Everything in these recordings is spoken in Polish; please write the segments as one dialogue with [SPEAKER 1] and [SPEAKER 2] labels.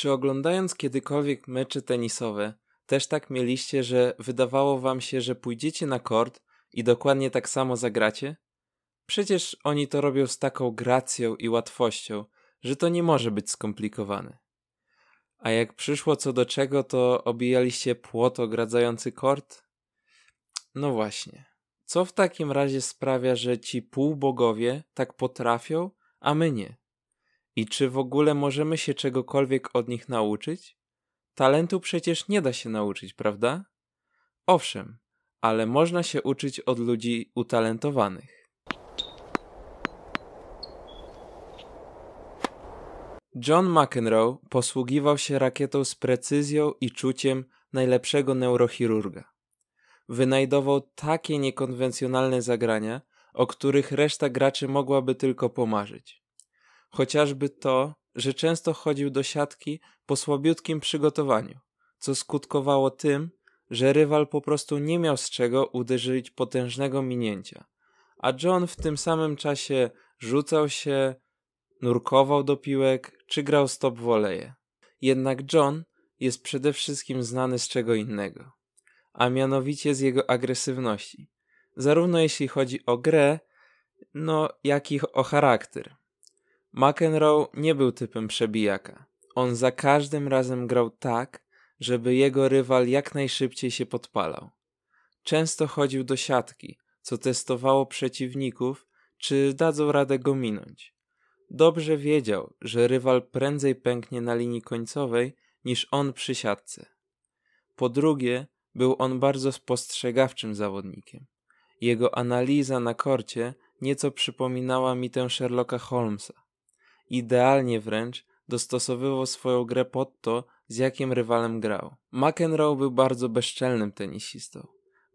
[SPEAKER 1] Czy oglądając kiedykolwiek mecze tenisowe, też tak mieliście, że wydawało wam się, że pójdziecie na kort i dokładnie tak samo zagracie? Przecież oni to robią z taką gracją i łatwością, że to nie może być skomplikowane. A jak przyszło co do czego, to obijaliście płot ogradzający kort? No właśnie. Co w takim razie sprawia, że ci półbogowie tak potrafią, a my nie? I czy w ogóle możemy się czegokolwiek od nich nauczyć? Talentu przecież nie da się nauczyć, prawda? Owszem, ale można się uczyć od ludzi utalentowanych. John McEnroe posługiwał się rakietą z precyzją i czuciem najlepszego neurochirurga. Wynajdował takie niekonwencjonalne zagrania, o których reszta graczy mogłaby tylko pomarzyć. Chociażby to, że często chodził do siatki po słabiutkim przygotowaniu, co skutkowało tym, że rywal po prostu nie miał z czego uderzyć potężnego minięcia, a John w tym samym czasie rzucał się, nurkował do piłek czy grał stop voleje. Jednak John jest przede wszystkim znany z czego innego, a mianowicie z jego agresywności, zarówno jeśli chodzi o grę, no jak i o charakter. McEnroe nie był typem przebijaka. On za każdym razem grał tak, żeby jego rywal jak najszybciej się podpalał. Często chodził do siatki, co testowało przeciwników, czy dadzą radę go minąć. Dobrze wiedział, że rywal prędzej pęknie na linii końcowej niż on przy siatce. Po drugie, był on bardzo spostrzegawczym zawodnikiem. Jego analiza na korcie nieco przypominała mi tę Sherlocka Holmesa. Idealnie wręcz dostosowywał swoją grę pod to, z jakim rywalem grał. McEnroe był bardzo bezczelnym tenisistą.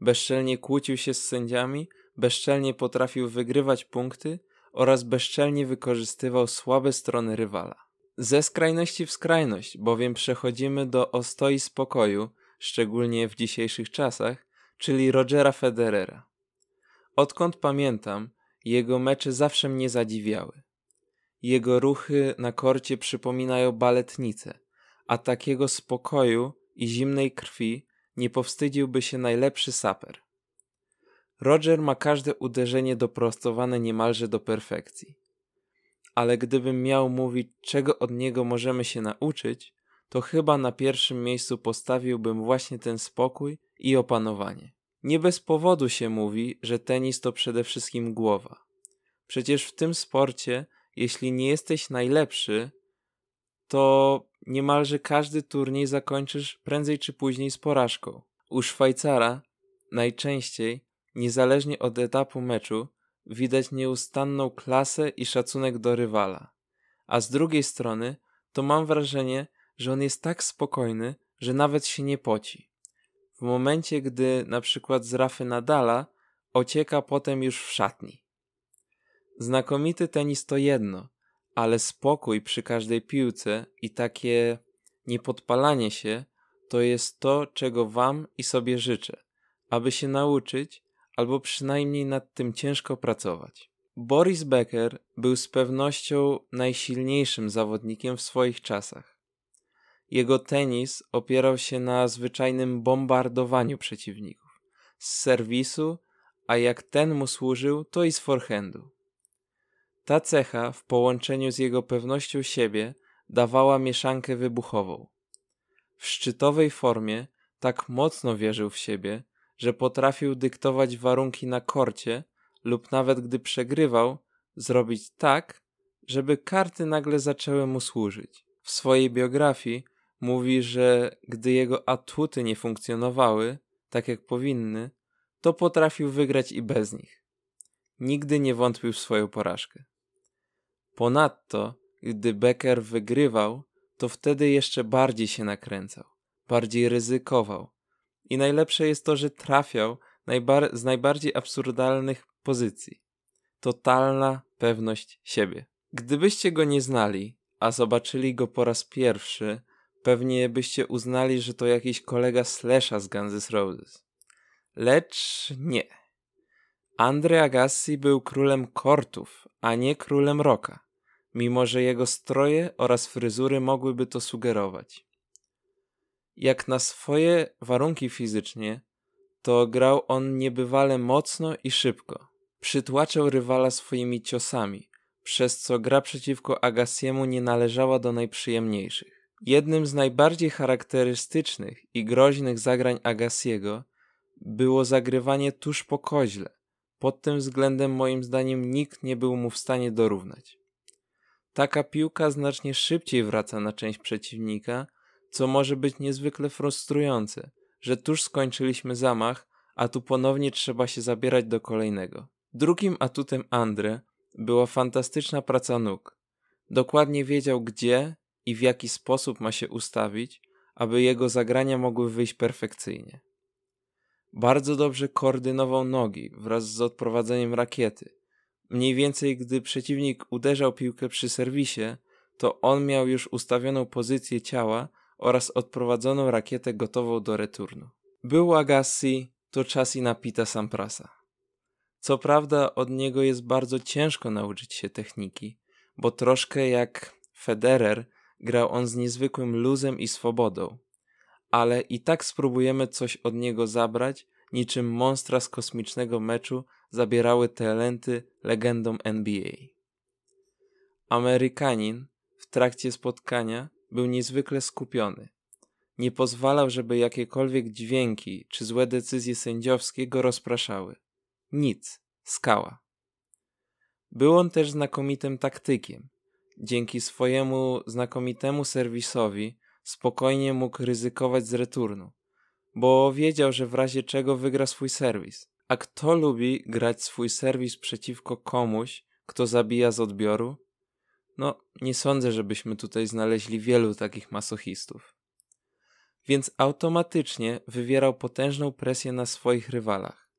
[SPEAKER 1] Bezczelnie kłócił się z sędziami, bezczelnie potrafił wygrywać punkty oraz bezczelnie wykorzystywał słabe strony rywala. Ze skrajności w skrajność, bowiem przechodzimy do ostoi spokoju, szczególnie w dzisiejszych czasach, czyli Rogera Federera. Odkąd pamiętam, jego mecze zawsze mnie zadziwiały. Jego ruchy na korcie przypominają baletnice, a takiego spokoju i zimnej krwi nie powstydziłby się najlepszy saper. Roger ma każde uderzenie doprostowane niemalże do perfekcji. Ale gdybym miał mówić, czego od niego możemy się nauczyć, to chyba na pierwszym miejscu postawiłbym właśnie ten spokój i opanowanie. Nie bez powodu się mówi, że tenis to przede wszystkim głowa. Przecież w tym sporcie jeśli nie jesteś najlepszy, to niemalże każdy turniej zakończysz prędzej czy później z porażką. U Szwajcara najczęściej, niezależnie od etapu meczu, widać nieustanną klasę i szacunek do rywala. A z drugiej strony, to mam wrażenie, że on jest tak spokojny, że nawet się nie poci. W momencie, gdy na przykład z Rafy Nadala ocieka potem już w szatni. Znakomity tenis to jedno, ale spokój przy każdej piłce i takie niepodpalanie się to jest to, czego Wam i sobie życzę, aby się nauczyć albo przynajmniej nad tym ciężko pracować. Boris Becker był z pewnością najsilniejszym zawodnikiem w swoich czasach. Jego tenis opierał się na zwyczajnym bombardowaniu przeciwników z serwisu, a jak ten mu służył, to i z forehandu. Ta cecha w połączeniu z jego pewnością siebie dawała mieszankę wybuchową. W szczytowej formie tak mocno wierzył w siebie, że potrafił dyktować warunki na korcie lub nawet gdy przegrywał, zrobić tak, żeby karty nagle zaczęły mu służyć. W swojej biografii mówi, że gdy jego atuty nie funkcjonowały tak jak powinny, to potrafił wygrać i bez nich. Nigdy nie wątpił w swoją porażkę. Ponadto, gdy Becker wygrywał, to wtedy jeszcze bardziej się nakręcał, bardziej ryzykował. I najlepsze jest to, że trafiał najbar z najbardziej absurdalnych pozycji. Totalna pewność siebie. Gdybyście go nie znali, a zobaczyli go po raz pierwszy, pewnie byście uznali, że to jakiś kolega Slasha z Guns Roses. Lecz nie. Andre Agassi był królem kortów, a nie królem rocka. Mimo że jego stroje oraz fryzury mogłyby to sugerować. Jak na swoje warunki fizycznie, to grał on niebywale mocno i szybko. Przytłaczał rywala swoimi ciosami, przez co gra przeciwko Agassiemu nie należała do najprzyjemniejszych. Jednym z najbardziej charakterystycznych i groźnych zagrań Agassiego było zagrywanie tuż po koźle. Pod tym względem moim zdaniem nikt nie był mu w stanie dorównać. Taka piłka znacznie szybciej wraca na część przeciwnika, co może być niezwykle frustrujące, że tuż skończyliśmy zamach, a tu ponownie trzeba się zabierać do kolejnego. Drugim atutem Andre była fantastyczna praca nóg. Dokładnie wiedział gdzie i w jaki sposób ma się ustawić, aby jego zagrania mogły wyjść perfekcyjnie. Bardzo dobrze koordynował nogi wraz z odprowadzeniem rakiety. Mniej więcej gdy przeciwnik uderzał piłkę przy serwisie, to on miał już ustawioną pozycję ciała oraz odprowadzoną rakietę gotową do returnu. Był Agassi, to czas i napita Samprasa. Co prawda od niego jest bardzo ciężko nauczyć się techniki, bo troszkę jak Federer grał on z niezwykłym luzem i swobodą, ale i tak spróbujemy coś od niego zabrać, niczym monstra z kosmicznego meczu zabierały talenty legendom NBA. Amerykanin w trakcie spotkania był niezwykle skupiony. Nie pozwalał, żeby jakiekolwiek dźwięki czy złe decyzje sędziowskie go rozpraszały. Nic. Skała. Był on też znakomitym taktykiem. Dzięki swojemu znakomitemu serwisowi spokojnie mógł ryzykować z returnu, bo wiedział, że w razie czego wygra swój serwis. A kto lubi grać swój serwis przeciwko komuś, kto zabija z odbioru? No, nie sądzę, żebyśmy tutaj znaleźli wielu takich masochistów. Więc automatycznie wywierał potężną presję na swoich rywalach,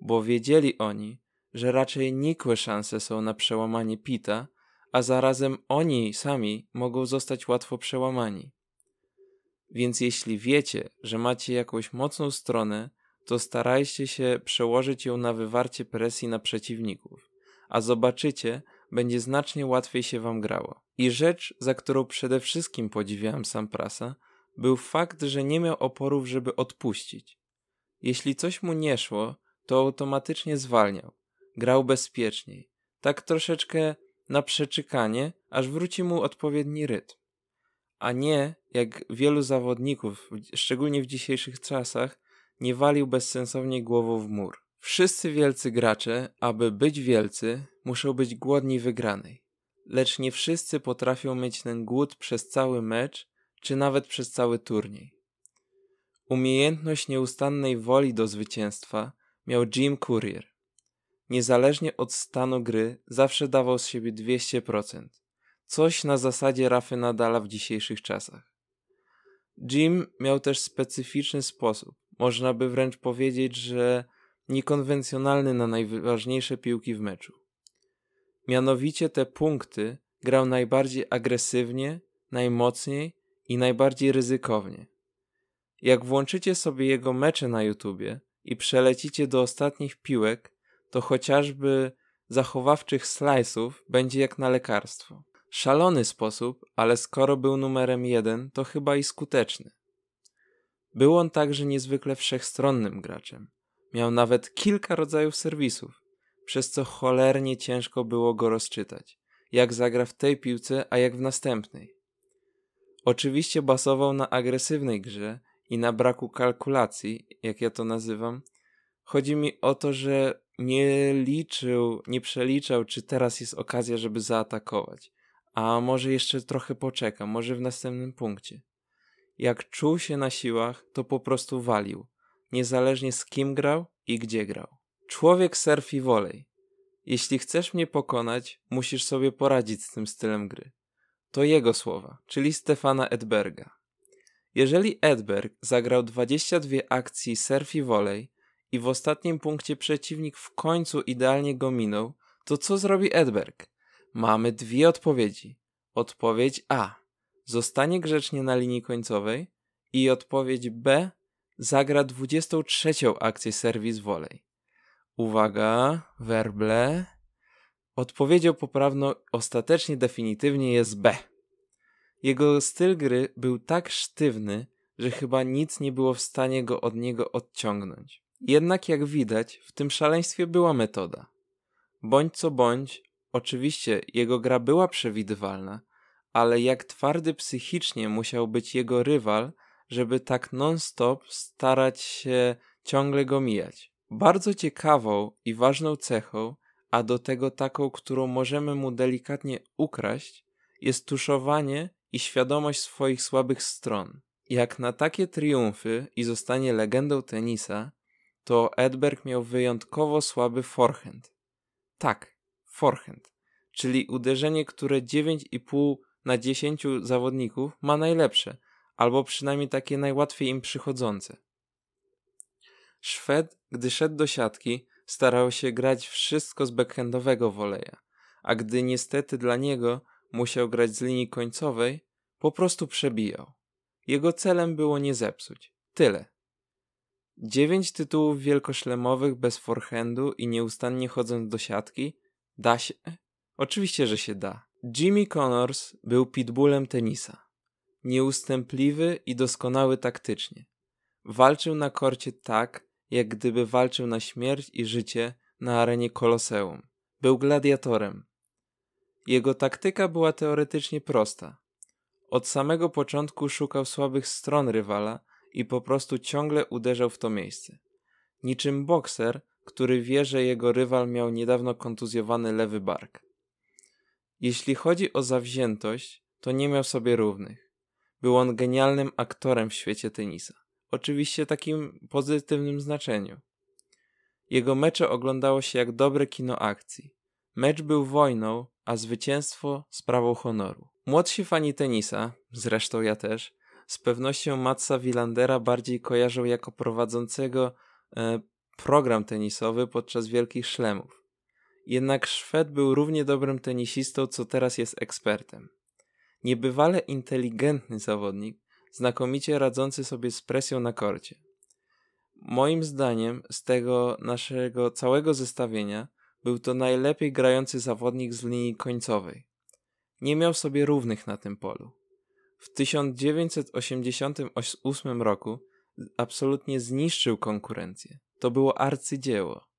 [SPEAKER 1] bo wiedzieli oni, że raczej nikłe szanse są na przełamanie Pita, a zarazem oni sami mogą zostać łatwo przełamani. Więc jeśli wiecie, że macie jakąś mocną stronę, to starajcie się przełożyć ją na wywarcie presji na przeciwników, a zobaczycie, będzie znacznie łatwiej się wam grało. I rzecz, za którą przede wszystkim podziwiałem Samprasa, był fakt, że nie miał oporów, żeby odpuścić. Jeśli coś mu nie szło, to automatycznie zwalniał. Grał bezpieczniej. Tak troszeczkę na przeczekanie, aż wróci mu odpowiedni rytm. A nie, jak wielu zawodników, szczególnie w dzisiejszych czasach, nie walił bezsensownie głową w mur. Wszyscy wielcy gracze, aby być wielcy, muszą być głodni wygranej. Lecz nie wszyscy potrafią mieć ten głód przez cały mecz, czy nawet przez cały turniej. Umiejętność nieustannej woli do zwycięstwa miał Jim Courier. Niezależnie od stanu gry, zawsze dawał z siebie 200%. Coś na zasadzie Rafy Nadala w dzisiejszych czasach. Jim miał też specyficzny sposób, można by wręcz powiedzieć, że niekonwencjonalny na najważniejsze piłki w meczu. Mianowicie te punkty grał najbardziej agresywnie, najmocniej i najbardziej ryzykownie. Jak włączycie sobie jego mecze na YouTubie i przelecicie do ostatnich piłek, to chociażby zachowawczych slajsów będzie jak na lekarstwo. Szalony sposób, ale skoro był numerem jeden, to chyba i skuteczny. Był on także niezwykle wszechstronnym graczem. Miał nawet kilka rodzajów serwisów, przez co cholernie ciężko było go rozczytać, jak zagra w tej piłce, a jak w następnej. Oczywiście basował na agresywnej grze i na braku kalkulacji, jak ja to nazywam. Chodzi mi o to, że nie liczył, nie przeliczał, czy teraz jest okazja, żeby zaatakować. A może jeszcze trochę poczekam, może w następnym punkcie. Jak czuł się na siłach, to po prostu walił, niezależnie z kim grał i gdzie grał. Człowiek surf i wolej. Jeśli chcesz mnie pokonać, musisz sobie poradzić z tym stylem gry. To jego słowa, czyli Stefana Edberga. Jeżeli Edberg zagrał 22 akcji surf i wolej, i w ostatnim punkcie przeciwnik w końcu idealnie go minął, to co zrobi Edberg? Mamy dwie odpowiedzi. Odpowiedź A. Zostanie grzecznie na linii końcowej i odpowiedź B. Zagra 23 akcję serwis wolej. Uwaga, werble. Odpowiedzią poprawną ostatecznie definitywnie jest B. Jego styl gry był tak sztywny, że chyba nic nie było w stanie go od niego odciągnąć. Jednak jak widać, w tym szaleństwie była metoda. Bądź co bądź, oczywiście jego gra była przewidywalna, ale jak twardy psychicznie musiał być jego rywal, żeby tak non-stop starać się ciągle go mijać. Bardzo ciekawą i ważną cechą, a do tego taką, którą możemy mu delikatnie ukraść, jest tuszowanie i świadomość swoich słabych stron. Jak na takie triumfy i zostanie legendą tenisa, to Edberg miał wyjątkowo słaby forehand. Tak, forehand, czyli uderzenie, które 9,5 na 10 zawodników ma najlepsze, albo przynajmniej takie najłatwiej im przychodzące. Szwed, gdy szedł do siatki, starał się grać wszystko z backhandowego woleja, a gdy niestety dla niego musiał grać z linii końcowej, po prostu przebijał. Jego celem było nie zepsuć. Tyle. Dziewięć tytułów wielkoszlemowych bez forehandu i nieustannie chodząc do siatki? Da się? Oczywiście, że się da. Jimmy Connors był pitbullem tenisa. Nieustępliwy i doskonały taktycznie. Walczył na korcie tak, jak gdyby walczył na śmierć i życie na arenie Koloseum. Był gladiatorem. Jego taktyka była teoretycznie prosta. Od samego początku szukał słabych stron rywala i po prostu ciągle uderzał w to miejsce. Niczym bokser, który wie, że jego rywal miał niedawno kontuzjowany lewy bark. Jeśli chodzi o zawziętość, to nie miał sobie równych. Był on genialnym aktorem w świecie tenisa. Oczywiście takim pozytywnym znaczeniu. Jego mecze oglądało się jak dobre kino akcji. Mecz był wojną, a zwycięstwo sprawą honoru. Młodsi fani tenisa, zresztą ja też, z pewnością Matsa Wilandera bardziej kojarzą jako prowadzącego e, program tenisowy podczas wielkich szlemów. Jednak Szwed był równie dobrym tenisistą, co teraz jest ekspertem. Niebywale inteligentny zawodnik, znakomicie radzący sobie z presją na korcie. Moim zdaniem z tego naszego całego zestawienia był to najlepiej grający zawodnik z linii końcowej. Nie miał sobie równych na tym polu. W 1988 roku absolutnie zniszczył konkurencję. To było arcydzieło.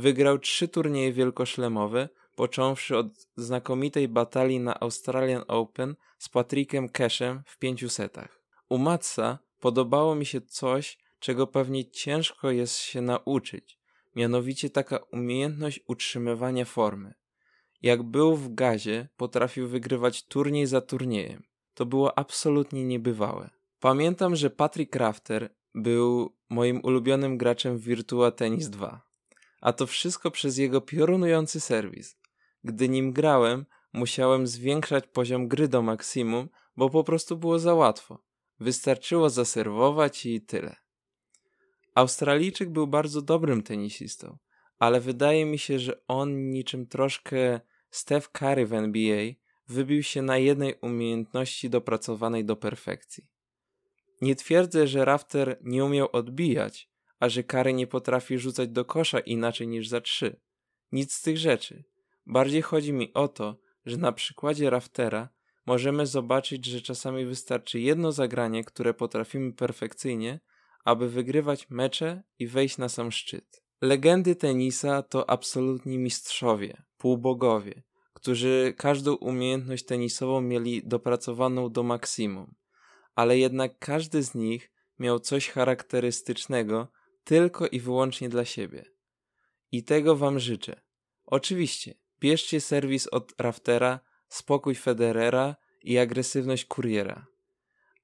[SPEAKER 1] Wygrał trzy turnieje wielkoszlemowe, począwszy od znakomitej batalii na Australian Open z Patrickiem Cashem w pięciu setach. U Matsa podobało mi się coś, czego pewnie ciężko jest się nauczyć, mianowicie taka umiejętność utrzymywania formy. Jak był w gazie, potrafił wygrywać turniej za turniejem. To było absolutnie niebywałe. Pamiętam, że Patrick Rafter był moim ulubionym graczem w Virtua Tennis 2. A to wszystko przez jego piorunujący serwis. Gdy nim grałem, musiałem zwiększać poziom gry do maksimum, bo po prostu było za łatwo. Wystarczyło zaserwować i tyle. Australijczyk był bardzo dobrym tenisistą, ale wydaje mi się, że on niczym troszkę Steph Curry w NBA wybił się na jednej umiejętności dopracowanej do perfekcji. Nie twierdzę, że Rafter nie umiał odbijać, a że Curry nie potrafi rzucać do kosza inaczej niż za trzy. Nic z tych rzeczy. Bardziej chodzi mi o to, że na przykładzie Raftera możemy zobaczyć, że czasami wystarczy jedno zagranie, które potrafimy perfekcyjnie, aby wygrywać mecze i wejść na sam szczyt. Legendy tenisa to absolutni mistrzowie, półbogowie, którzy każdą umiejętność tenisową mieli dopracowaną do maksimum, ale jednak każdy z nich miał coś charakterystycznego tylko i wyłącznie dla siebie. I tego Wam życzę. Oczywiście, bierzcie serwis od Raftera, spokój Federera i agresywność kuriera.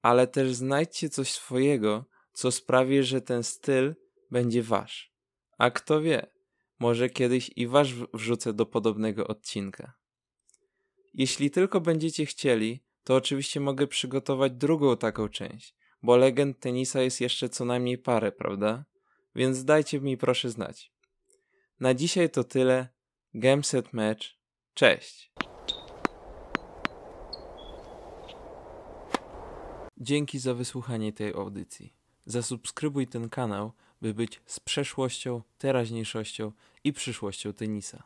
[SPEAKER 1] Ale też znajdźcie coś swojego, co sprawi, że ten styl będzie wasz. A kto wie, może kiedyś i wasz wrzucę do podobnego odcinka. Jeśli tylko będziecie chcieli, to oczywiście mogę przygotować drugą taką część, bo legend tenisa jest jeszcze co najmniej parę, prawda? Więc dajcie mi proszę znać. Na dzisiaj to tyle. Gameset Match. Cześć! Dzięki za wysłuchanie tej audycji. Zasubskrybuj ten kanał, by być z przeszłością, teraźniejszością i przyszłością tenisa.